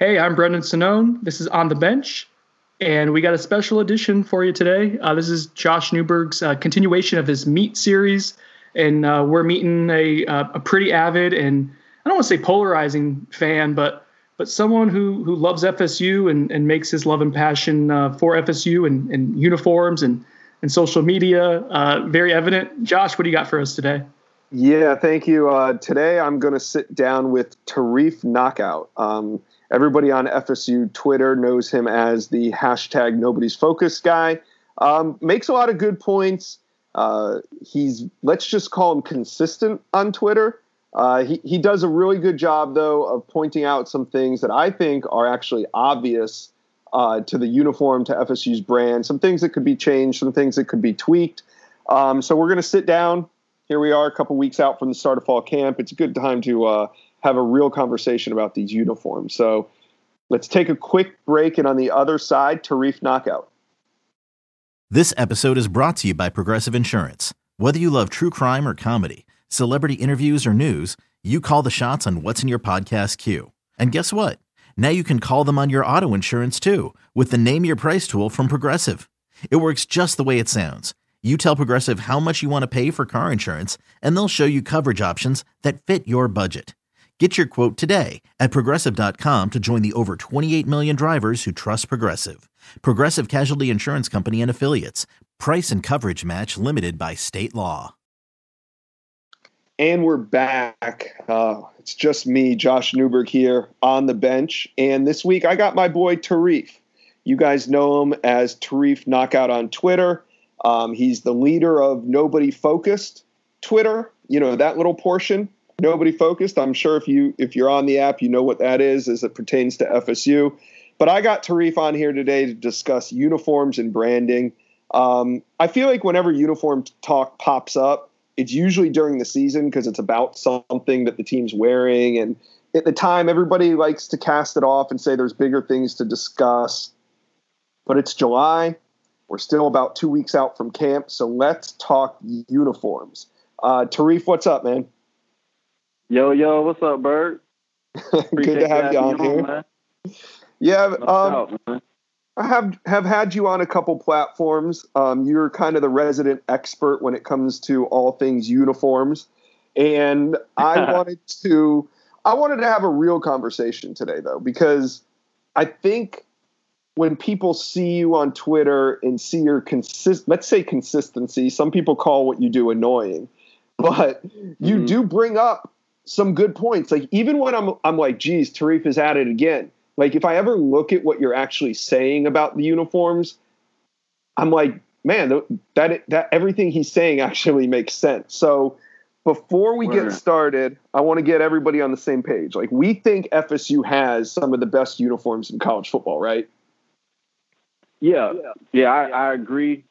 Hey, I'm Brendan Sonnone. This is On the Bench, and we got a special edition for you today. Uh, this is Josh Newberg's uh, continuation of his Meet series, and uh, we're meeting a, uh, a pretty avid and I don't want to say polarizing fan, but but someone who who loves FSU and, and makes his love and passion uh, for FSU and, and uniforms and and social media uh, very evident. Josh, what do you got for us today? Yeah, thank you. today I'm going to sit down with Tarif Knockout. Um, Everybody on FSU Twitter knows him as the hashtag Nobody's Focus guy. Um, makes a lot of good points. Uh, he's let's just call him consistent on Twitter. Uh, he he does a really good job though of pointing out some things that I think are actually obvious uh, to the uniform to FSU's brand. Some things that could be changed, some things that could be tweaked. Um, so we're going to sit down. Here we are, a couple weeks out from the start of fall camp. It's a good time to uh, have a real conversation about these uniforms. So let's take a quick break. And on the other side, Tarif Knockout. This episode is brought to you by Progressive Insurance. Whether you love true crime or comedy, celebrity interviews or news, you call the shots on what's in your podcast queue. And guess what? Now you can call them on your auto insurance too with the Name Your Price tool from Progressive. It works just the way it sounds. You tell Progressive how much you want to pay for car insurance, and they'll show you coverage options that fit your budget. Get your quote today at progressive.com to join the over 28 million drivers who trust Progressive. Progressive Casualty Insurance Company and Affiliates. Price and coverage match limited by state law. And we're back. Uh, it's just me, Josh Newberg, here on the bench. And this week I got my boy Tarif. You guys know him as Tarif Knockout on Twitter. Um, he's the leader of Nobody Focused Twitter. You know, that little portion nobody focused. I'm sure if you if you're on the app, you know what that is as it pertains to FSU. But I got Tarif on here today to discuss uniforms and branding. Um, I feel like whenever uniform talk pops up, it's usually during the season because it's about something that the team's wearing. And at the time, everybody likes to cast it off and say there's bigger things to discuss. But it's July. We're still about two weeks out from camp. So let's talk uniforms. Uh, Tarif, what's up, man? Yo, yo, what's up, Bird? Good to have you on here. Man. Yeah, um, I have have had you on a couple platforms. Um, you're kind of the resident expert when it comes to all things uniforms, and I wanted to I wanted to have a real conversation today, though, because I think when people see you on Twitter and see your consist, let's say consistency. Some people call what you do annoying, but you mm-hmm. do bring up some good points. Like even when I'm I'm like, geez, Tarif is at it again. Like if I ever look at what you're actually saying about the uniforms, I'm like, man, that that everything he's saying actually makes sense. So before we get started, I want to get everybody on the same page. Like we think FSU has some of the best uniforms in college football, right? Yeah, yeah, I, I agree.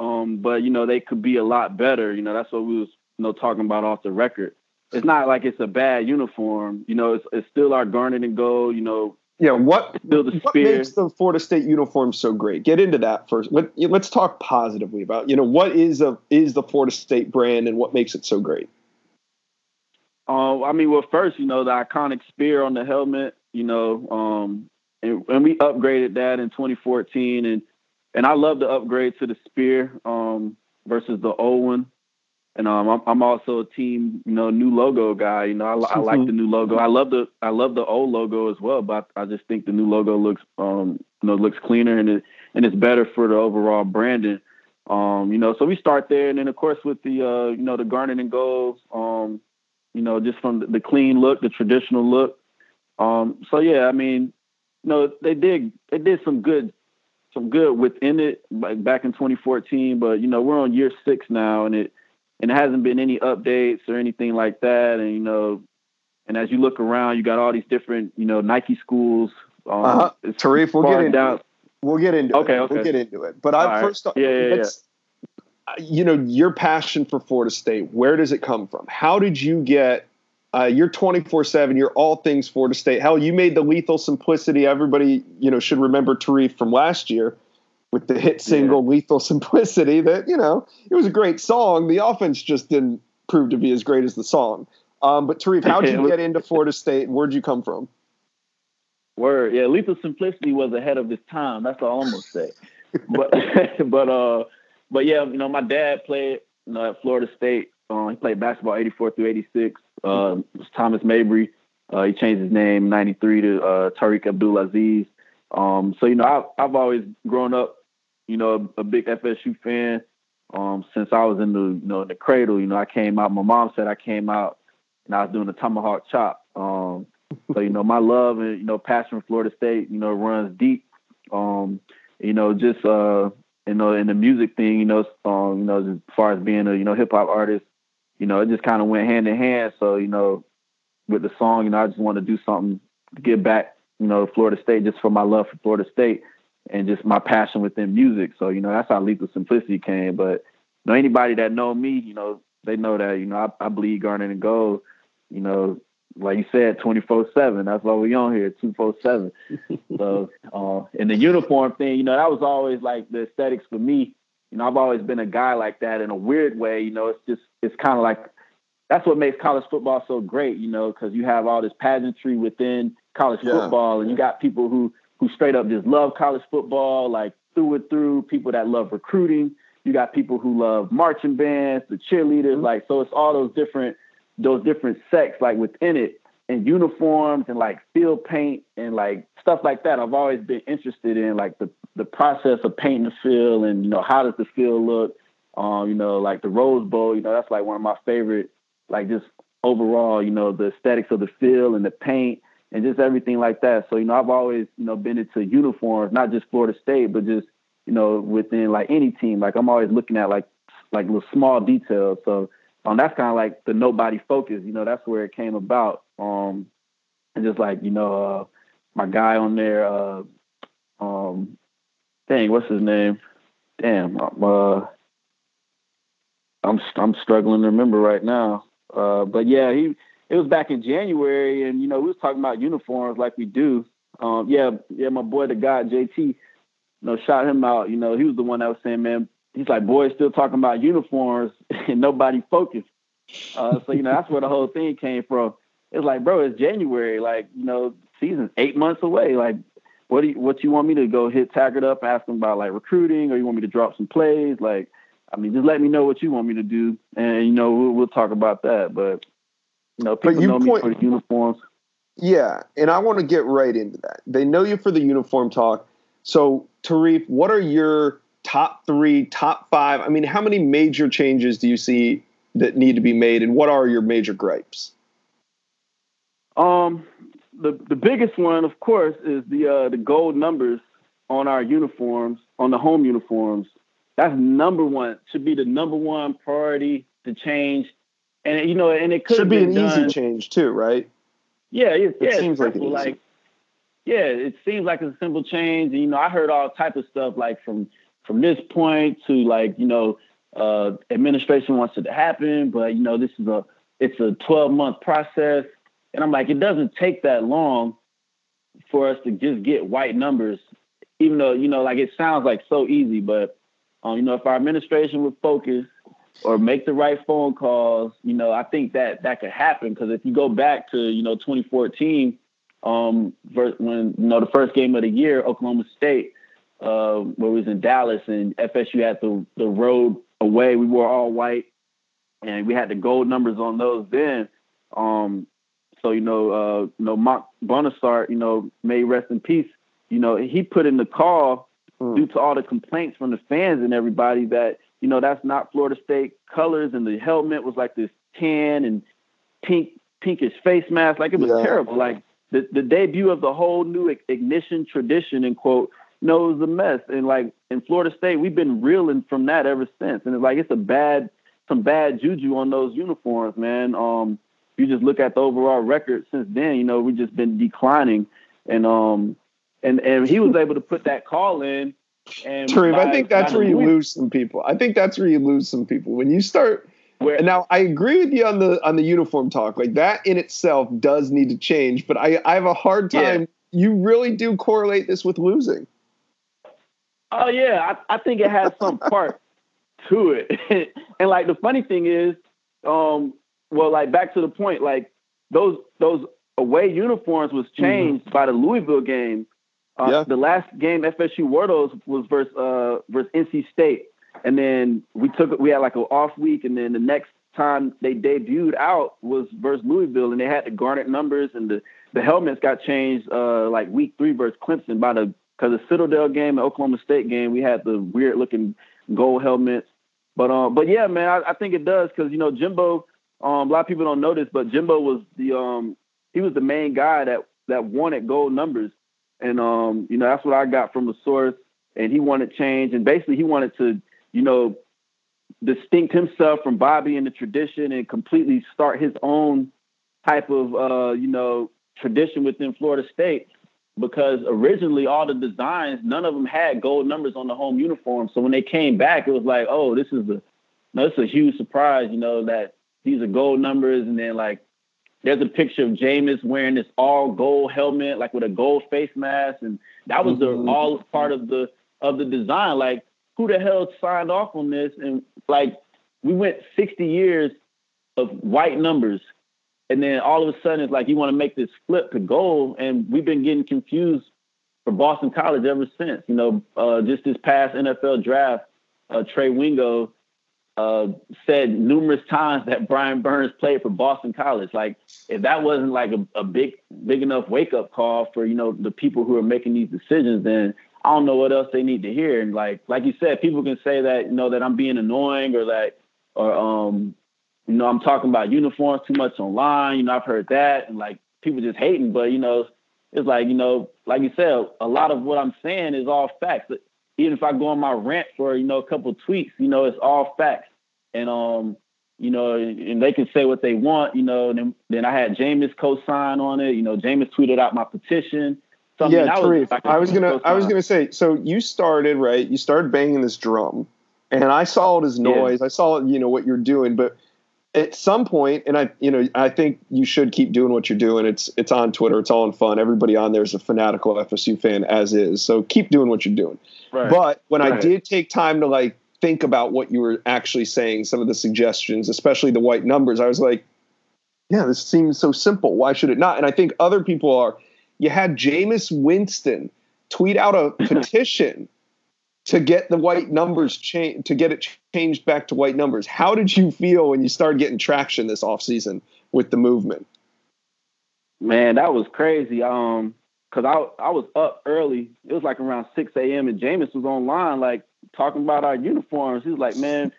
Um, but you know they could be a lot better. You know that's what we was you know talking about off the record it's not like it's a bad uniform. You know, it's, it's still our garnet and gold. You know, yeah. What still the what makes the Florida State uniform so great? Get into that first. Let, let's talk positively about you know what is a is the Florida State brand and what makes it so great. Uh, I mean, well, first, you know, the iconic spear on the helmet. You know, um, and, and we upgraded that in 2014, and and I love the upgrade to the spear um, versus the old one. And um, I'm, I'm also a team, you know, new logo guy. You know, I, I like the new logo. I love the I love the old logo as well, but I just think the new logo looks, um, you know, looks cleaner and it and it's better for the overall branding. Um, you know, so we start there, and then of course with the uh, you know the garnet and gold, um, you know, just from the, the clean look, the traditional look. Um, so yeah, I mean, you know, they did they did some good some good within it like back in 2014, but you know, we're on year six now, and it and it hasn't been any updates or anything like that. And you know, and as you look around, you got all these different, you know, Nike schools. Um, uh-huh. Tarif, we'll get into down. it. We'll get into okay, it. Okay. We'll get into it. But I right. first, yeah, yeah, yeah. You know, your passion for Florida State. Where does it come from? How did you get? Uh, you're 24 seven. You're all things Florida State. Hell, you made the lethal simplicity. Everybody, you know, should remember Tarif from last year with the hit single yeah. Lethal Simplicity that, you know, it was a great song. The offense just didn't prove to be as great as the song. Um, but Tarif, how'd you get into Florida State and where'd you come from? Word, yeah. Lethal Simplicity was ahead of his time. That's all I'm gonna say. but but uh, but yeah, you know, my dad played you know at Florida State. Uh, he played basketball 84 through 86. Uh, was Thomas Mabry. Uh, he changed his name 93 to uh, Tariq Abdul Aziz. Um, so you know, I've, I've always grown up, you know, a, a big FSU fan um, since I was in the you know in the cradle. You know, I came out. My mom said I came out, and I was doing the tomahawk chop. Um, so you know, my love and you know passion for Florida State, you know, runs deep. Um, you know, just uh, you know, in the music thing, you know, um, you know, as far as being a you know hip hop artist, you know, it just kind of went hand in hand. So you know, with the song, you know, I just want to do something to give back, you know, Florida State just for my love for Florida State and just my passion within music. So, you know, that's how Lethal Simplicity came. But you know, anybody that know me, you know, they know that, you know, I, I bleed garnet and gold, you know, like you said, 24 seven. That's why we on here, 247. so, uh, and the uniform thing, you know, that was always like the aesthetics for me. You know, I've always been a guy like that in a weird way. You know, it's just, it's kind of like that's what makes college football so great, you know, because you have all this pageantry within college yeah. football, and you got people who who straight up just love college football, like through and through. People that love recruiting. You got people who love marching bands, the cheerleaders, mm-hmm. like so. It's all those different those different sects like within it, and uniforms and like field paint and like stuff like that. I've always been interested in like the the process of painting the field and you know how does the field look. Um, you know, like the Rose Bowl, you know, that's like one of my favorite like just overall, you know, the aesthetics of the field and the paint and just everything like that. So, you know, I've always, you know, been into uniforms, not just Florida State, but just, you know, within like any team. Like I'm always looking at like like little small details. So um that's kind of like the nobody focus, you know, that's where it came about. Um and just like, you know, uh my guy on there, uh um dang, what's his name? Damn, I'm, uh I'm I'm struggling to remember right now. Uh, but yeah, he it was back in January, and you know we was talking about uniforms like we do. Um, yeah, yeah, my boy the guy JT, you know, shot him out. You know, he was the one that was saying, man, he's like, boys still talking about uniforms and nobody focused. Uh, so you know that's where the whole thing came from. It's like, bro, it's January, like you know, season's eight months away. Like, what do you, what you want me to go hit Taggart up, ask him about like recruiting, or you want me to drop some plays? Like, I mean, just let me know what you want me to do, and you know we'll, we'll talk about that. But you know, people you know point, me for the uniforms. Yeah, and I want to get right into that. They know you for the uniform talk. So, Tarif, what are your top three, top five? I mean, how many major changes do you see that need to be made, and what are your major gripes? Um, the the biggest one, of course, is the uh, the gold numbers on our uniforms, on the home uniforms that's number one. Should be the number one priority to change. And you know, and it could should be an done. easy change too, right? Yeah, it, it yeah, seems like, like yeah, it seems like it's a simple change. And you know, I heard all type of stuff like from from this point to like you know, uh, administration wants it to happen, but you know, this is a it's a 12 month process, and I'm like, it doesn't take that long for us to just get white numbers, even though you know, like it sounds like so easy, but um, you know, if our administration would focus or make the right phone calls, you know, I think that that could happen. Because if you go back to you know 2014, um, when you know the first game of the year, Oklahoma State, uh, where we was in Dallas and FSU had the the road away, we were all white, and we had the gold numbers on those then. Um, so you know, uh, you know, Mark Bonasorte, you know, may rest in peace. You know, he put in the call mm. due to all the complaints from the fans and everybody that you know that's not Florida State colors, and the helmet was like this tan and pink pinkish face mask, like it was yeah. terrible. Like the the debut of the whole new ignition tradition and quote knows a mess, and like in Florida State, we've been reeling from that ever since, and it's like it's a bad some bad juju on those uniforms, man. Um, you just look at the overall record since then, you know, we've just been declining. And um, and and he was able to put that call in. And Tarif, I think that's where you win. lose some people. I think that's where you lose some people when you start. Where, now I agree with you on the on the uniform talk. Like that in itself does need to change, but I I have a hard time. Yeah. You really do correlate this with losing. Oh yeah, I, I think it has some part to it. and like the funny thing is, um, well, like back to the point, like those those away uniforms was mm-hmm. changed mm-hmm. by the Louisville game. Uh, yeah. The last game FSU wore those was versus uh, versus NC State, and then we took we had like an off week, and then the next time they debuted out was versus Louisville, and they had the garnet numbers, and the the helmets got changed uh, like week three versus Clemson by the because the Citadel game and Oklahoma State game we had the weird looking gold helmets, but um but yeah man I, I think it does because you know Jimbo um a lot of people don't know this but Jimbo was the um he was the main guy that that wanted gold numbers, and um, you know that's what I got from the source. And he wanted change, and basically he wanted to, you know, distinct himself from Bobby and the tradition, and completely start his own type of, uh, you know, tradition within Florida State. Because originally all the designs, none of them had gold numbers on the home uniform. So when they came back, it was like, oh, this is a, no, it's a huge surprise, you know, that these are gold numbers, and then like there's a picture of Jameis wearing this all gold helmet, like with a gold face mask, and that was mm-hmm. the all part of the of the design. Like, who the hell signed off on this? And like, we went 60 years of white numbers, and then all of a sudden it's like you want to make this flip to gold, and we've been getting confused for Boston College ever since. You know, uh, just this past NFL draft, uh, Trey Wingo uh, said numerous times that Brian Burns played for Boston College. Like, if that wasn't like a, a big, big enough wake up call for you know the people who are making these decisions, then I don't know what else they need to hear. And like, like you said, people can say that you know that I'm being annoying or that, or um, you know, I'm talking about uniforms too much online. You know, I've heard that, and like people just hating. But you know, it's like you know, like you said, a lot of what I'm saying is all facts even if I go on my rant for you know a couple tweets, you know, it's all facts, and um, you know, and they can say what they want, you know. Then then I had Jameis co-sign on it, you know. Jameis tweeted out my petition. So, yeah, I, mean, I, was, I was gonna I was gonna say. So you started right. You started banging this drum, and I saw it as noise. Yeah. I saw you know what you're doing, but at some point, and I, you know, I think you should keep doing what you're doing. It's it's on Twitter. It's all in fun. Everybody on there is a fanatical FSU fan, as is. So keep doing what you're doing. Right. But when right. I did take time to like think about what you were actually saying, some of the suggestions, especially the white numbers, I was like, yeah, this seems so simple. Why should it not? And I think other people are. You had Jameis Winston tweet out a petition to get the white numbers changed to get it changed back to white numbers. How did you feel when you started getting traction this offseason with the movement? Man, that was crazy. Um, cause I I was up early. It was like around six a.m. and Jameis was online, like talking about our uniforms. He was like, "Man,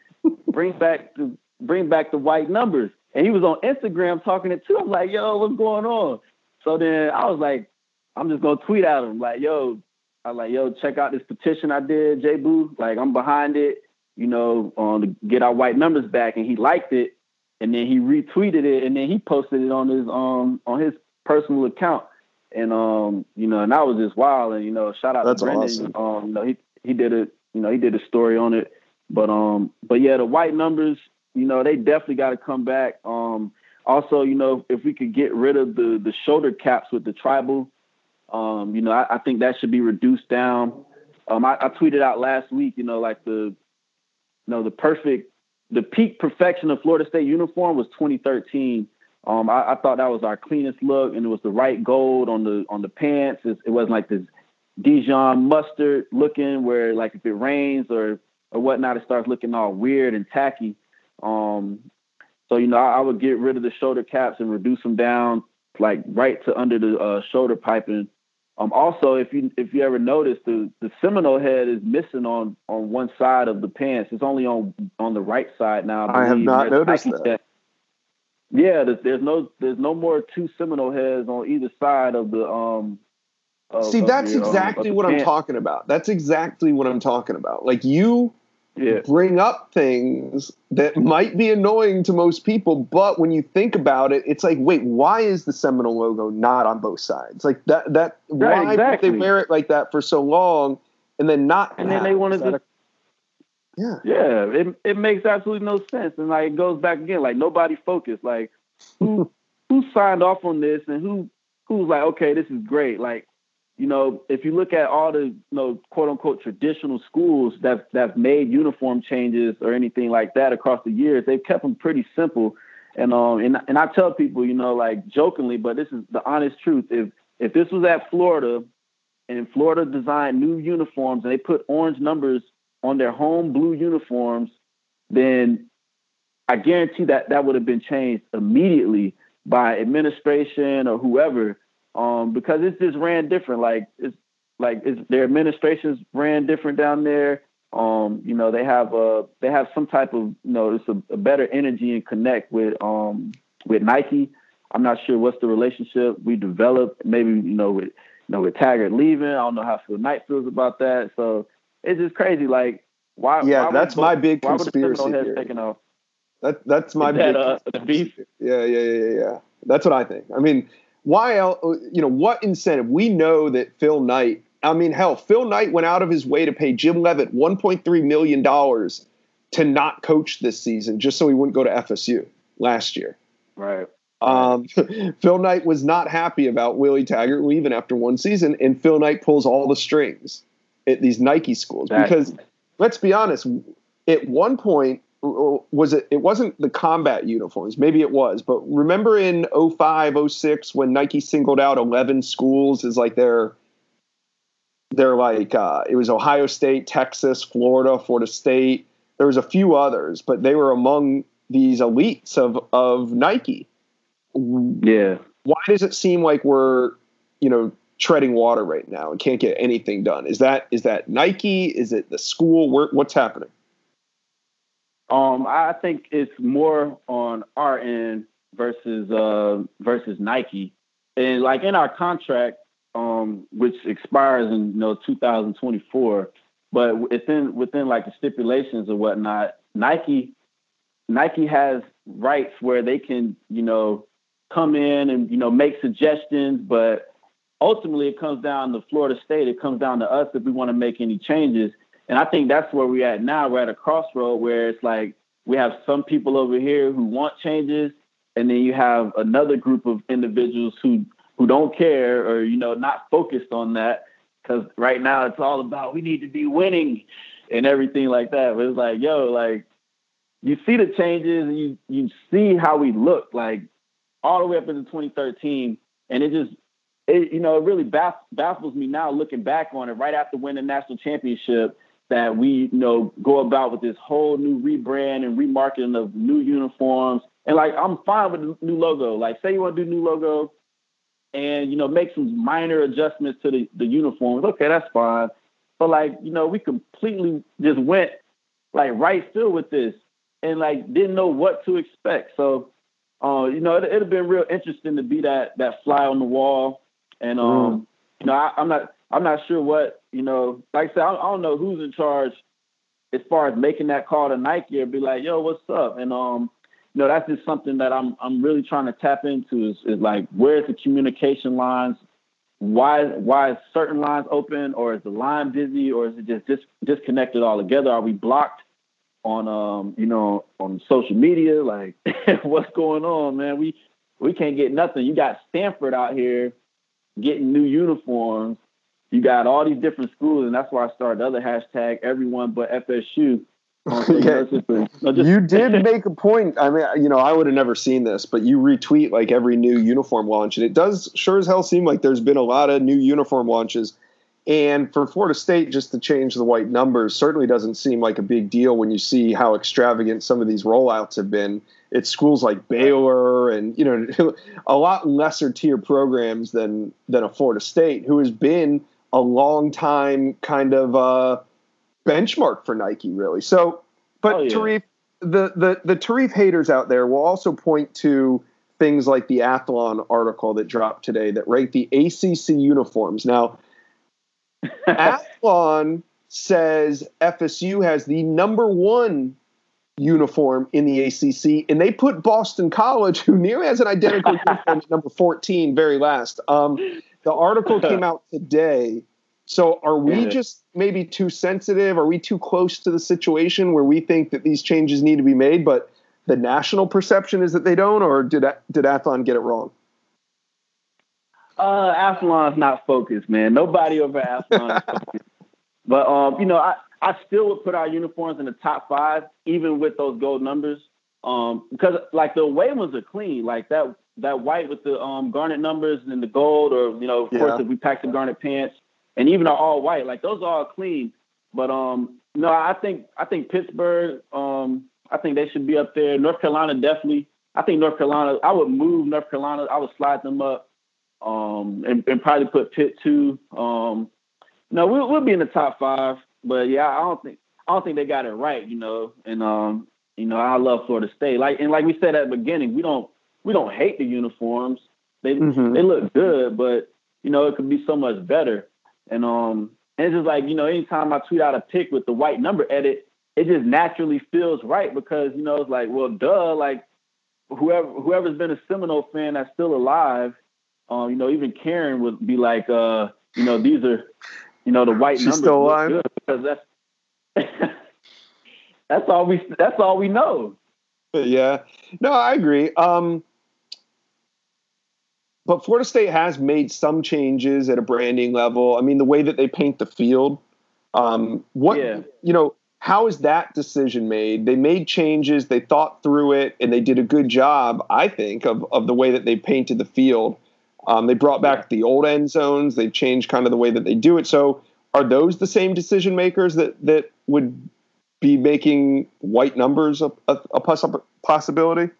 bring back the bring back the white numbers." And he was on Instagram talking it too. I'm like, "Yo, what's going on?" So then I was like, "I'm just gonna tweet at him like, yo, I was like, yo, check out this petition I did, J Boo. Like, I'm behind it, you know, on to get our white numbers back. And he liked it. And then he retweeted it and then he posted it on his um on his personal account. And um, you know, and that was just wild. And you know, shout out That's to Brendan. Awesome. Um, you know, he he did it, you know, he did a story on it. But um, but yeah, the white numbers, you know, they definitely gotta come back. Um also, you know, if we could get rid of the the shoulder caps with the tribal um, you know, I, I, think that should be reduced down. Um, I, I, tweeted out last week, you know, like the, you know, the perfect, the peak perfection of Florida State uniform was 2013. Um, I, I, thought that was our cleanest look, and it was the right gold on the on the pants. It, it wasn't like this Dijon mustard looking, where like if it rains or or whatnot, it starts looking all weird and tacky. Um, so you know, I, I would get rid of the shoulder caps and reduce them down, like right to under the uh, shoulder piping um, also, if you if you ever notice, the the Seminole head is missing on on one side of the pants. It's only on on the right side now. I, I have not noticed that. Yeah, there's, there's, no there's no more two Seminole heads on either side of the um. Of, See, that's um, exactly um, what pants. I'm talking about. That's exactly what I'm talking about. Like you yeah. bring up things that might be annoying to most people, but when you think about it, it's like, wait, why is the Seminole logo not on both sides? Like that that right, why exactly. they wear it like that for so long and then not and then they wanted to yeah yeah it, it makes absolutely no sense and like it goes back again like nobody focused like who who signed off on this and who who's like okay this is great like you know, if you look at all the, you know, quote unquote traditional schools that that've made uniform changes or anything like that across the years, they've kept them pretty simple. And um and and I tell people, you know, like jokingly, but this is the honest truth. If if this was at Florida and Florida designed new uniforms and they put orange numbers on their home blue uniforms, then I guarantee that that would have been changed immediately by administration or whoever, um, because it's just ran different. Like it's like it's, their administrations ran different down there. Um, you know, they have a they have some type of you know, it's a, a better energy and connect with um with Nike. I'm not sure what's the relationship we developed. Maybe you know with you know with Taggart leaving. I don't know how Phil Knight feels about that. So it's just crazy. Like why? Yeah, why that's my big conspiracy theory. Taken off? That that's my big uh, beef. Yeah, yeah, yeah, yeah. That's what I think. I mean, why else? You know, what incentive? We know that Phil Knight. I mean, hell, Phil Knight went out of his way to pay Jim Leavitt 1.3 million dollars to not coach this season, just so he wouldn't go to FSU last year. Right. Um, Phil Knight was not happy about Willie Taggart leaving after one season, and Phil Knight pulls all the strings at these Nike schools because let's be honest, at one point was it it wasn't the combat uniforms. Maybe it was but remember in 05 06 when nike singled out 11 schools as like their they're like uh, it was ohio state texas florida florida state. There was a few others but they were among these elites of of nike. Yeah. Why does it seem like we're you know treading water right now and can't get anything done? Is that is that nike? Is it the school? Where, what's happening um, I think it's more on our end versus uh, versus Nike, and like in our contract, um, which expires in you know 2024, but within within like the stipulations or whatnot, Nike Nike has rights where they can you know come in and you know make suggestions, but ultimately it comes down to Florida State. It comes down to us if we want to make any changes. And I think that's where we're at now. We're at a crossroad where it's like we have some people over here who want changes, and then you have another group of individuals who who don't care or you know not focused on that because right now it's all about we need to be winning and everything like that. But it's like, yo, like you see the changes and you you see how we look like all the way up into 2013, and it just it you know it really baffles me now looking back on it right after winning the national championship that we you know go about with this whole new rebrand and remarketing of new uniforms. And like I'm fine with the new logo. Like say you want to do new logo and you know make some minor adjustments to the, the uniforms. Okay, that's fine. But like, you know, we completely just went like right still with this and like didn't know what to expect. So uh, you know, it, it'd have been real interesting to be that that fly on the wall. And um, mm. you know, I, I'm not I'm not sure what, you know, like I said, I, I don't know who's in charge as far as making that call to Nike or be like, yo, what's up? And um, you know, that's just something that I'm I'm really trying to tap into is, is like where's the communication lines? Why why is certain lines open or is the line busy or is it just dis- disconnected altogether? Are we blocked on um, you know, on social media? Like what's going on, man? We we can't get nothing. You got Stanford out here getting new uniforms you got all these different schools, and that's why I started the other hashtag, everyone but FSU. yeah. you did make a point. I mean, you know, I would have never seen this, but you retweet like every new uniform launch, and it does sure as hell seem like there's been a lot of new uniform launches. And for Florida State, just to change the white numbers certainly doesn't seem like a big deal when you see how extravagant some of these rollouts have been. It's schools like Baylor and you know a lot lesser tier programs than than a Florida State, who has been a long time kind of uh, benchmark for Nike, really. So, but oh, yeah. Tarif, the the the Tarif haters out there will also point to things like the Athlon article that dropped today that ranked the ACC uniforms. Now, Athlon says FSU has the number one uniform in the ACC, and they put Boston College, who nearly has an identical uniform number 14, very last. Um, the article came out today. So are we just maybe too sensitive? Are we too close to the situation where we think that these changes need to be made, but the national perception is that they don't, or did did Athlon get it wrong? Uh, Athlon's not focused, man. Nobody over Athlon is focused. But um, you know, I, I still would put our uniforms in the top five, even with those gold numbers. Um, because like the away ones are clean, like that that white with the um garnet numbers and the gold, or you know, of yeah. course, if we pack the garnet pants and even our all white, like those are all clean. But um, no, I think I think Pittsburgh, um, I think they should be up there. North Carolina definitely. I think North Carolina. I would move North Carolina. I would slide them up, um, and, and probably put Pitt two. Um, no, we'll, we'll be in the top five. But yeah, I don't think I don't think they got it right. You know, and um, you know, I love Florida State. Like and like we said at the beginning, we don't we don't hate the uniforms. They mm-hmm. they look good, but you know, it could be so much better. And um, and it's just like you know, anytime I tweet out a pic with the white number edit, it just naturally feels right because you know it's like, well, duh, like whoever whoever's been a Seminole fan that's still alive, um, you know, even Karen would be like, uh, you know, these are, you know, the white She's numbers still alive because that's that's all we that's all we know. Yeah, no, I agree. Um, but Florida State has made some changes at a branding level. I mean, the way that they paint the field. Um, what yeah. you know, how is that decision made? They made changes, they thought through it, and they did a good job, I think, of of the way that they painted the field. Um, they brought back the old end zones. They've changed kind of the way that they do it. So, are those the same decision makers that that would be making white numbers a, a, a possibility?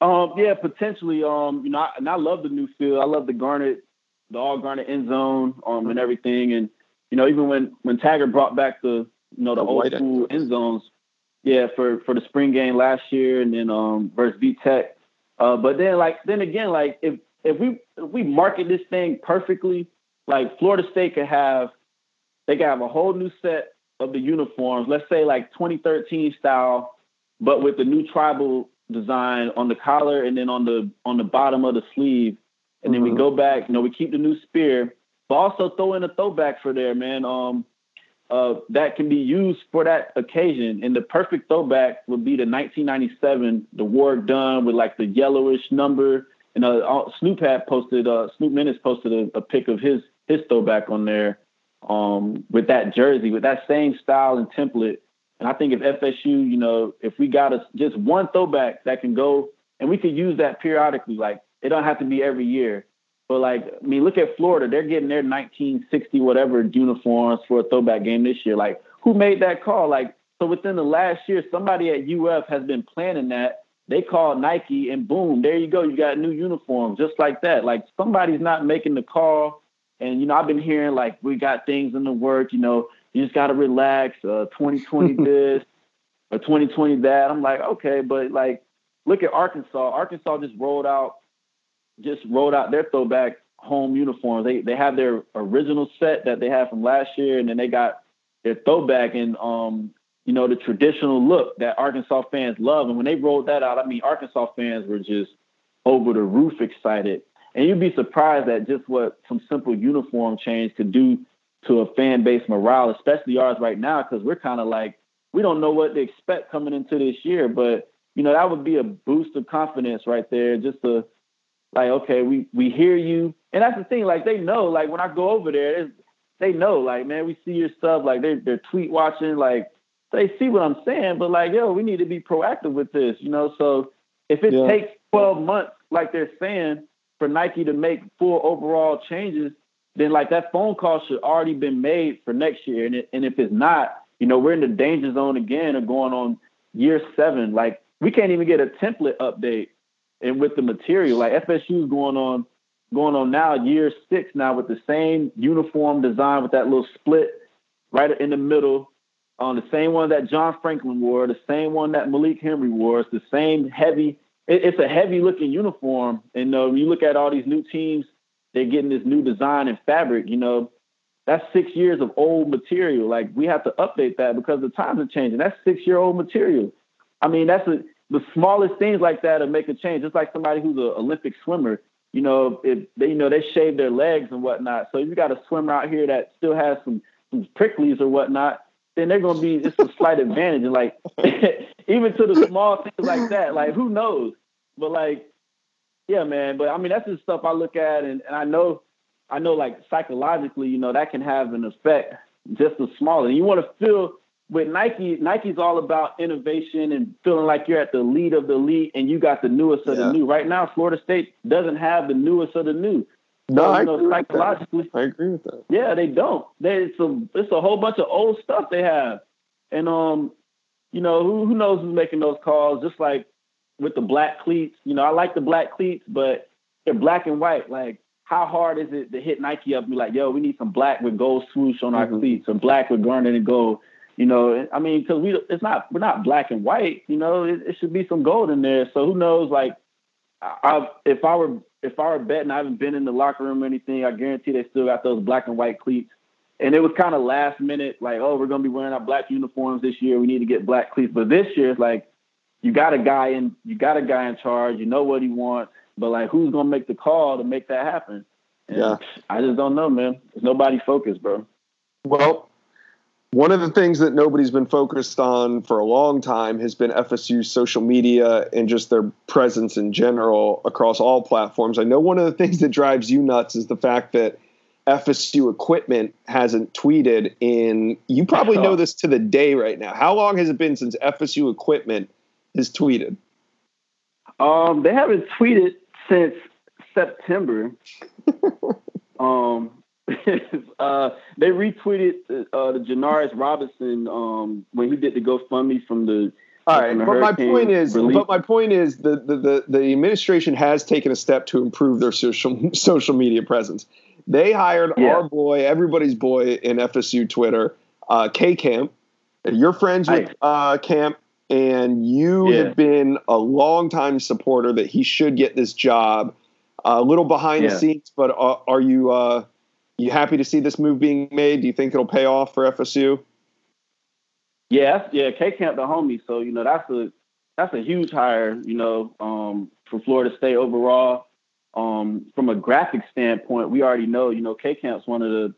Um, yeah, potentially. Um, you know, I, and I love the new field. I love the garnet, the all garnet end zone, um, and everything. And you know, even when when Taggart brought back the you know the, the old school end zones, yeah, for for the spring game last year, and then um versus V Tech. Uh, but then like then again, like if if we if we market this thing perfectly, like Florida State could have, they could have a whole new set of the uniforms. Let's say like 2013 style, but with the new tribal design on the collar and then on the on the bottom of the sleeve. And mm-hmm. then we mm-hmm. go back, you know, we keep the new spear, but also throw in a throwback for there, man. Um uh, that can be used for that occasion. And the perfect throwback would be the 1997, the Warrick Dunn with like the yellowish number. And uh, Snoop had posted, uh, Snoop Minnis posted a, a pic of his his throwback on there um, with that jersey, with that same style and template. And I think if FSU, you know, if we got a, just one throwback that can go, and we could use that periodically, like it don't have to be every year. But like, I mean, look at Florida; they're getting their 1960 whatever uniforms for a throwback game this year. Like, who made that call? Like, so within the last year, somebody at UF has been planning that. They called Nike, and boom, there you go. You got new uniform, just like that. Like somebody's not making the call. And you know, I've been hearing like we got things in the work. You know, you just got to relax. Uh, 2020 this or 2020 that. I'm like, okay, but like, look at Arkansas. Arkansas just rolled out, just rolled out their throwback home uniforms. They they have their original set that they had from last year, and then they got their throwback and um, you know, the traditional look that Arkansas fans love. And when they rolled that out, I mean, Arkansas fans were just over the roof excited. And you'd be surprised at just what some simple uniform change could do to a fan base morale, especially ours right now, because we're kind of like we don't know what to expect coming into this year. But you know that would be a boost of confidence right there, just to like okay, we we hear you, and that's the thing. Like they know, like when I go over there, they know, like man, we see your stuff, like they they're tweet watching, like they see what I'm saying, but like yo, we need to be proactive with this, you know. So if it yeah. takes 12 months, like they're saying, for Nike to make full overall changes, then like that phone call should already been made for next year. And, it, and if it's not, you know, we're in the danger zone again of going on year seven. Like we can't even get a template update and with the material. Like FSU's going on going on now year six now with the same uniform design with that little split right in the middle on the same one that John Franklin wore, the same one that Malik Henry wore. It's the same heavy. It, it's a heavy looking uniform. And uh, when you look at all these new teams they're getting this new design and fabric, you know, that's six years of old material. Like we have to update that because the times are changing. That's six year old material. I mean, that's a, the smallest things like that to make a change. Just like somebody who's an Olympic swimmer, you know, if they, you know, they shave their legs and whatnot. So if you got a swimmer out here that still has some, some pricklies or whatnot, then they're going to be just a slight advantage. And like, even to the small things like that, like who knows? But like, yeah, man. But I mean, that's the stuff I look at, and, and I know, I know, like psychologically, you know, that can have an effect just as small. And you want to feel, with Nike, Nike's all about innovation and feeling like you're at the lead of the elite and you got the newest of yeah. the new. Right now, Florida State doesn't have the newest of the new. No, so, I, know, agree psychologically, I agree with that. Yeah, they don't. They, it's a it's a whole bunch of old stuff they have, and um, you know who who knows who's making those calls? Just like with the black cleats, you know, I like the black cleats, but they're black and white. Like, how hard is it to hit Nike up and be like, yo, we need some black with gold swoosh on our mm-hmm. cleats, or black with garnet and gold? You know, I mean, because we it's not we're not black and white. You know, it, it, should be some gold in there. So who knows? Like, I, if I were if I were betting, I haven't been in the locker room or anything. I guarantee they still got those black and white cleats. And it was kind of last minute, like, oh, we're gonna be wearing our black uniforms this year. We need to get black cleats. But this year, it's like you got a guy in you got a guy in charge. You know what he wants, but like, who's gonna make the call to make that happen? And yeah, I just don't know, man. There's nobody focused, bro. Well, one of the things that nobody's been focused on for a long time has been FSU's social media and just their presence in general across all platforms. I know one of the things that drives you nuts is the fact that FSU equipment hasn't tweeted in you probably know this to the day right now. How long has it been since FSU equipment has tweeted? Um, they haven't tweeted since September. um, uh, they retweeted uh, the Janarius Robinson um, when he did the GoFundMe from the. All right, but my point is, relief. but my point is, the, the the the administration has taken a step to improve their social social media presence. They hired yeah. our boy, everybody's boy in FSU Twitter, uh, K Camp. You're friends with uh, Camp, and you yeah. have been a longtime supporter that he should get this job. A little behind yeah. the scenes, but uh, are you? Uh, you happy to see this move being made? Do you think it'll pay off for FSU? Yeah, yeah, K Camp the homie. So you know that's a that's a huge hire. You know, um, for Florida State overall. Um, from a graphic standpoint, we already know. You know, K Camp's one of the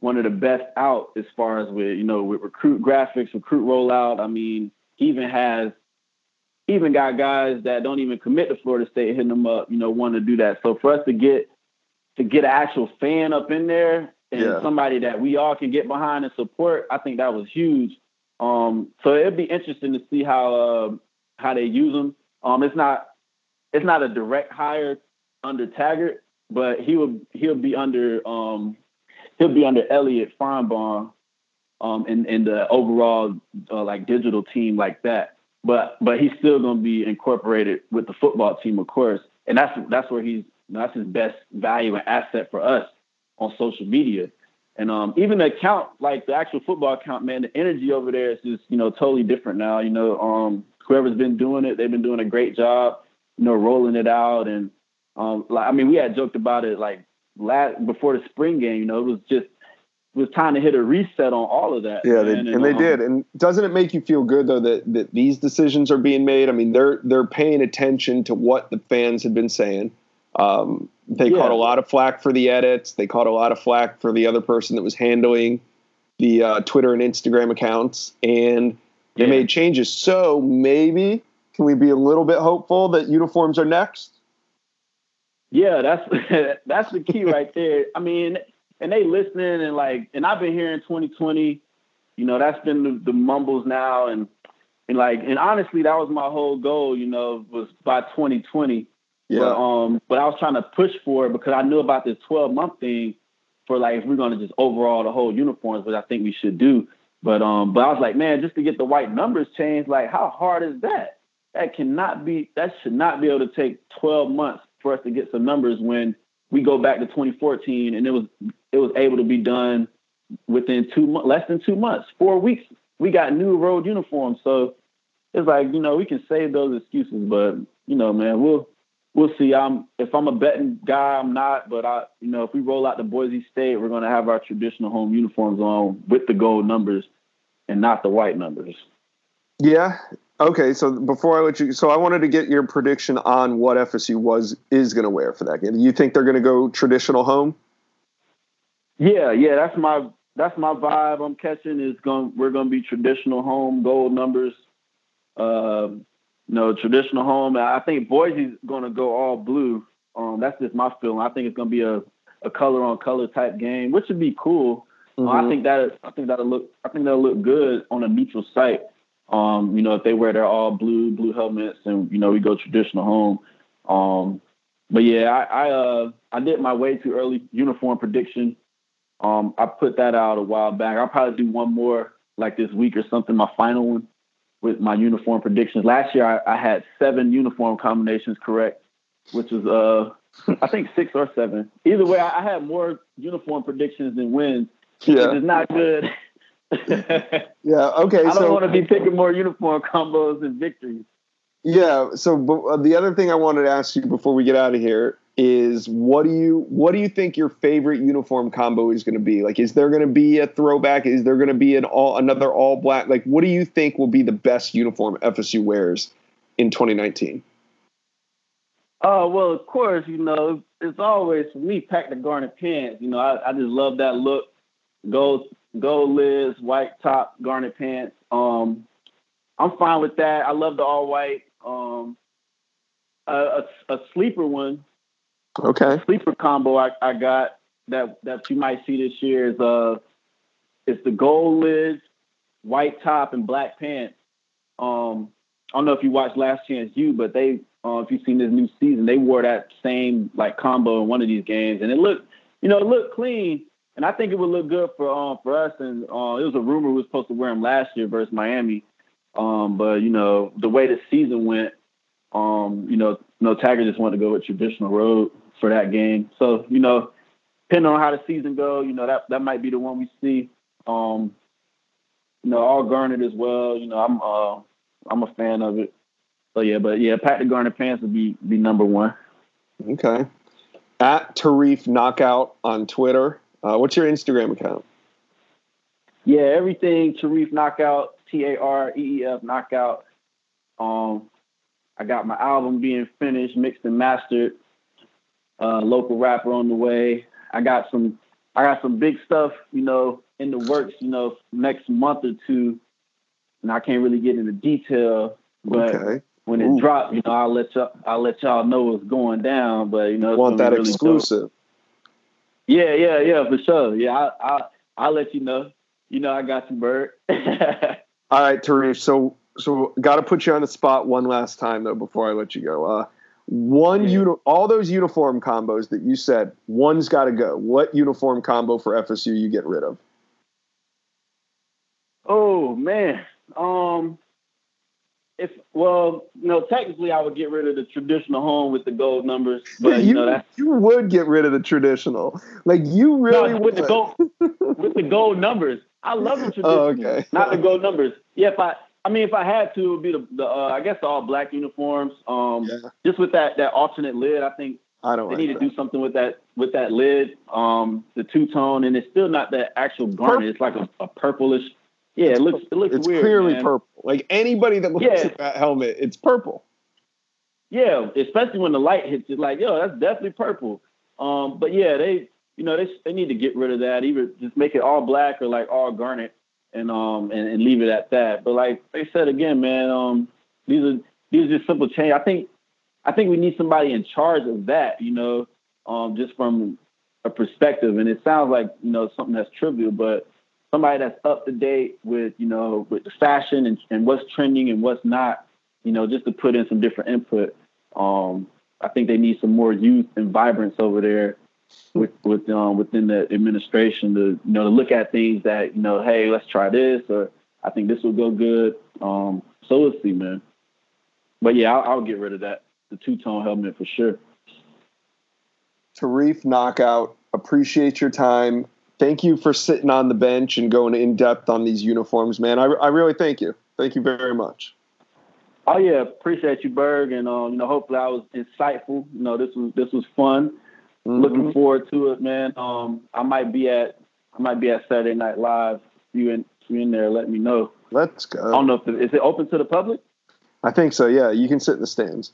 one of the best out as far as with you know with recruit graphics, recruit rollout. I mean, even has even got guys that don't even commit to Florida State hitting them up. You know, want to do that. So for us to get to get an actual fan up in there and yeah. somebody that we all can get behind and support, I think that was huge. Um, so it'd be interesting to see how uh, how they use him. Um, it's not it's not a direct hire under Taggart, but he will he'll be under um, he'll be under Elliot Finebaum um, the overall uh, like digital team like that. But but he's still going to be incorporated with the football team, of course, and that's that's where he's that's his best value and asset for us on social media. And um, even the account, like the actual football account, man, the energy over there is just, you know, totally different now. You know, um, whoever's been doing it, they've been doing a great job, you know, rolling it out. And um, like, I mean, we had joked about it like last before the spring game. You know, it was just was time to hit a reset on all of that. Yeah, they, and, and, they um, did. And doesn't it make you feel good though that that these decisions are being made? I mean, they're they're paying attention to what the fans had been saying. Um, they yeah. caught a lot of flack for the edits. They caught a lot of flack for the other person that was handling the uh, Twitter and Instagram accounts, and they yeah. made changes. So maybe can we be a little bit hopeful that uniforms are next? Yeah, that's that's the key right there. I mean, and they listening and like, and I've been hearing 2020. You know, that's been the, the mumbles now, and and like, and honestly, that was my whole goal. You know, was by 2020 yeah. But, um, but I was trying to push for it because I knew about this 12 month thing for like if we're gonna just overall the whole uniforms, which I think we should do. But um, but I was like, man, just to get the white numbers changed, like how hard is that? That cannot be. That should not be able to take 12 months for us to get some numbers when we go back to 2014 and it was it was able to be done within two months, less than two months, four weeks. We got new road uniforms, so it's like you know we can save those excuses, but you know, man, we'll we'll see. I'm if I'm a betting guy, I'm not. But I, you know, if we roll out the Boise State, we're going to have our traditional home uniforms on with the gold numbers and not the white numbers. Yeah. Okay. So before I let you, so I wanted to get your prediction on what FSU was is going to wear for that game. You think they're going to go traditional home? Yeah. Yeah. That's my that's my vibe. I'm catching is going. We're going to be traditional home gold numbers. Uh, no traditional home. I think Boise's going to go all blue. Um, that's just my feeling. I think it's going to be a, a color on color type game, which would be cool. Mm-hmm. Uh, I think that I think that'll look I think that'll look good on a neutral site. Um, you know, if they wear their all blue blue helmets and you know we go traditional home. Um, but yeah, I I, uh, I did my way too early uniform prediction. Um, I put that out a while back. I'll probably do one more like this week or something. My final one with my uniform predictions. Last year I, I had seven uniform combinations correct, which was uh I think six or seven. Either way, I, I had more uniform predictions than wins. Yeah, it's not good. yeah. Okay. I don't so, want to be picking more uniform combos than victories. Yeah. So uh, the other thing I wanted to ask you before we get out of here is what do you what do you think your favorite uniform combo is going to be? Like, is there going to be a throwback? Is there going to be an all another all black? Like, what do you think will be the best uniform FSU wears in 2019? Oh well, of course, you know it's always for me pack the garnet pants. You know, I, I just love that look. Gold gold lids, white top, garnet pants. Um, I'm fine with that. I love the all white. Um, a, a, a sleeper one. Okay. Sleeper combo I, I got that that you might see this year is uh it's the gold lids, white top, and black pants. Um, I don't know if you watched Last Chance U, but they uh, if you've seen this new season, they wore that same like combo in one of these games, and it looked, you know, it looked clean. And I think it would look good for um for us. And uh, it was a rumor we were supposed to wear them last year versus Miami. Um, but you know the way the season went, um, you know, no Taggart just wanted to go with traditional road for that game. So you know, depending on how the season go, you know that that might be the one we see. Um, you know, all garnet as well. You know, I'm uh I'm a fan of it. So yeah, but yeah, Pat the Garnet Pants would be be number one. Okay. At Tareef Knockout on Twitter. Uh, what's your Instagram account? Yeah, everything Tareef Knockout, T A R E E F Knockout. Um, I got my album being finished, mixed and mastered. Uh, local rapper on the way. I got some. I got some big stuff, you know, in the works. You know, next month or two, and I can't really get into detail. But okay when it drops, you know, I'll let y'all I'll let y'all know what's going down. But you know, want that really exclusive. Dope. Yeah, yeah, yeah, for sure. Yeah, I I I'll let you know. You know, I got you, Bird. All right, Tareef. So so got to put you on the spot one last time though before I let you go. Uh, one yeah. uni- all those uniform combos that you said, one's got to go. What uniform combo for FSU you get rid of? Oh man, um, if well, no, technically I would get rid of the traditional home with the gold numbers, but you, you know that you would get rid of the traditional. Like you really no, with the gold with the gold numbers. I love the traditional, oh, okay. not the gold numbers. Yeah, if I I mean if I had to, it would be the, the uh, I guess the all black uniforms. Um, yeah. just with that that alternate lid, I think I don't. They like need that. to do something with that with that lid, um, the two tone, and it's still not that actual garnet. It's like a, a purplish yeah, it looks it looks it's weird, clearly man. purple. Like anybody that looks yeah. at that helmet, it's purple. Yeah, especially when the light hits it, like yo, that's definitely purple. Um, but yeah, they you know they they need to get rid of that. Either just make it all black or like all garnet, and um and, and leave it at that. But like they said again, man, um these are these are just simple change. I think I think we need somebody in charge of that. You know, um just from a perspective, and it sounds like you know something that's trivial, but somebody that's up to date with you know with the fashion and, and what's trending and what's not you know just to put in some different input um, i think they need some more youth and vibrance over there with with um, within the administration to you know to look at things that you know hey let's try this or i think this will go good um, so we'll see man but yeah I'll, I'll get rid of that the two-tone helmet for sure Tareef knockout appreciate your time thank you for sitting on the bench and going in depth on these uniforms, man. I, I really thank you. Thank you very much. Oh yeah, appreciate you, Berg, and um, you know, hopefully I was insightful. You know, this was this was fun. Mm-hmm. Looking forward to it, man. Um, I might be at I might be at Saturday Night Live. You in you in there? Let me know. Let's go. I don't know if the, is it open to the public. I think so. Yeah, you can sit in the stands.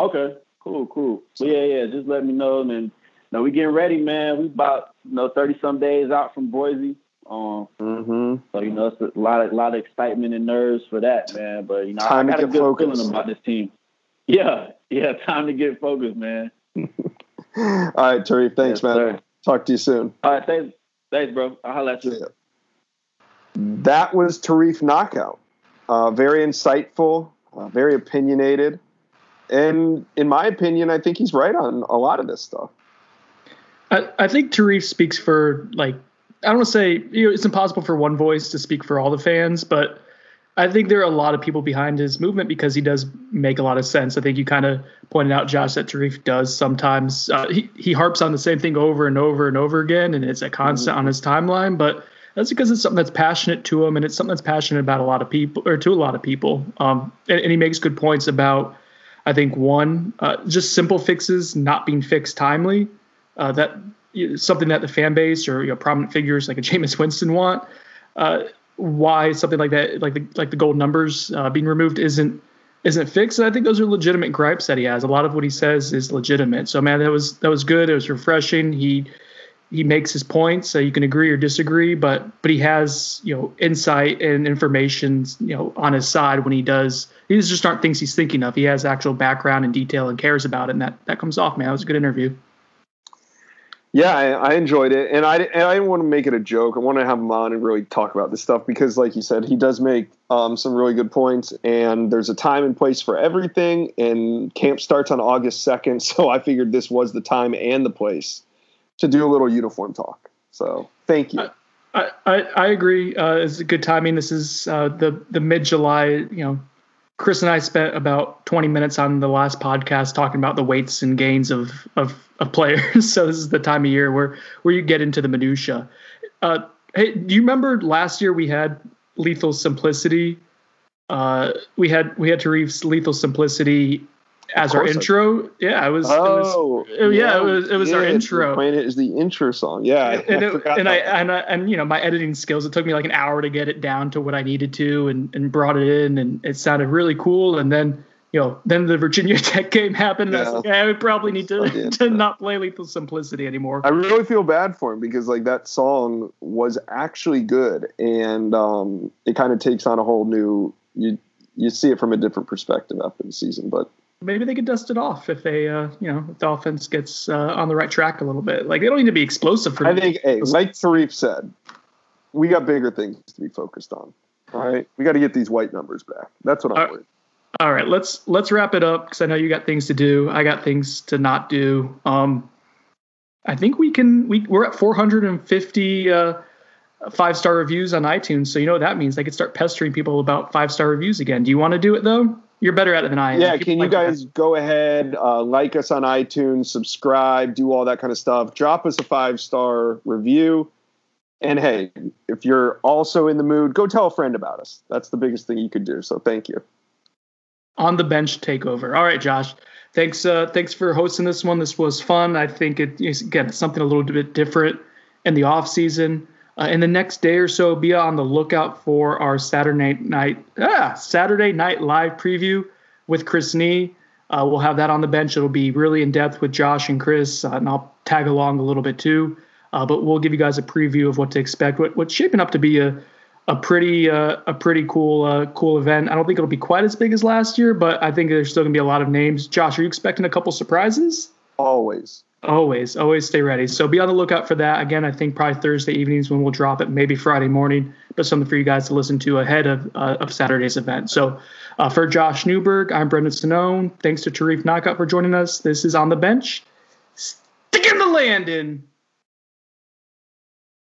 Okay, cool, cool. So, yeah, yeah. Just let me know, and then no, we getting ready, man. We about you know thirty some days out from Boise. Um, mm-hmm. so you know it's a lot of lot of excitement and nerves for that, man. But you know, time I got a good focused. feeling about this team. Yeah, yeah, time to get focused, man. All right, Tareef. Thanks, yes, man. Sir. Talk to you soon. All right, thanks. Thanks, bro. I'll holler at you. Yeah. That was Tareef Knockout. Uh, very insightful, uh, very opinionated. And in my opinion, I think he's right on a lot of this stuff. I, I think Tareef speaks for, like, I don't want to say you know, it's impossible for one voice to speak for all the fans, but I think there are a lot of people behind his movement because he does make a lot of sense. I think you kind of pointed out, Josh, that Tareef does sometimes uh, he he harps on the same thing over and over and over again, and it's a constant mm-hmm. on his timeline. But that's because it's something that's passionate to him, and it's something that's passionate about a lot of people or to a lot of people. Um, and, and he makes good points about, I think one, uh, just simple fixes not being fixed timely. Uh, that something that the fan base or you know, prominent figures like a Jameis Winston want. Uh, why something like that, like the like the gold numbers uh, being removed, isn't isn't fixed. And I think those are legitimate gripes that he has. A lot of what he says is legitimate. So man, that was that was good. It was refreshing. He he makes his points. So you can agree or disagree, but but he has you know insight and information you know on his side when he does. These just aren't things he's thinking of. He has actual background and detail and cares about it, and that that comes off. Man, it was a good interview. Yeah, I, I, enjoyed it, and I and I didn't want to make it a joke. I want to have him on and really talk about this stuff because, like you said, he does make um, some really good points. And there's a time and place for everything. And camp starts on August second, so I figured this was the time and the place to do a little uniform talk. So thank you. I I, I agree. Uh, it's a good timing. This is uh, the the mid July, you know, Chris and I spent about 20 minutes on the last podcast talking about the weights and gains of of, of players. so this is the time of year where where you get into the minutia. Uh, hey, do you remember last year we had Lethal Simplicity? Uh, we had we had Tareef's Lethal Simplicity as our intro. yeah, it was. Oh, it was, yeah, it was. It was yeah, our intro. Playing it as the intro song. Yeah, and, I it, and I and I and you know my editing skills. It took me like an hour to get it down to what I needed to, and and brought it in, and it sounded really cool. And then you know, then the Virginia Tech game happened. Yeah. I like, yeah, we probably need to, to not play Lethal Simplicity anymore. I really feel bad for him because like that song was actually good, and um, it kind of takes on a whole new you you see it from a different perspective after the season, but maybe they could dust it off if they, uh, you know, if the offense gets uh, on the right track a little bit. Like they don't need to be explosive. For I think, hey, like Tareef said, we got bigger things to be focused on. All right, we got to get these white numbers back. That's what I'm worried. All right, let's let's wrap it up because I know you got things to do. I got things to not do. Um, I think we can. We we're at 450 uh, five star reviews on iTunes, so you know what that means. They could start pestering people about five star reviews again. Do you want to do it though? You're better at it than I am. Yeah, can you guys that. go ahead, uh, like us on iTunes, subscribe, do all that kind of stuff. Drop us a five star review. And hey, if you're also in the mood, go tell a friend about us. That's the biggest thing you could do. So thank you. On the bench takeover. All right, Josh. Thanks. Uh, thanks for hosting this one. This was fun. I think it is again something a little bit different in the off season. Uh, in the next day or so, be on the lookout for our Saturday night ah, Saturday night live preview with Chris Nee. Uh, we'll have that on the bench. It'll be really in depth with Josh and Chris, uh, and I'll tag along a little bit too. Uh, but we'll give you guys a preview of what to expect. What, what's shaping up to be a a pretty uh, a pretty cool uh, cool event. I don't think it'll be quite as big as last year, but I think there's still gonna be a lot of names. Josh, are you expecting a couple surprises? Always. Always, always stay ready. So be on the lookout for that. Again, I think probably Thursday evenings when we'll drop it, maybe Friday morning, but something for you guys to listen to ahead of uh, of Saturday's event. So uh, for Josh Newberg, I'm Brendan Sonnone. Thanks to Tareef Knockout for joining us. This is On the Bench. Stick in the landing.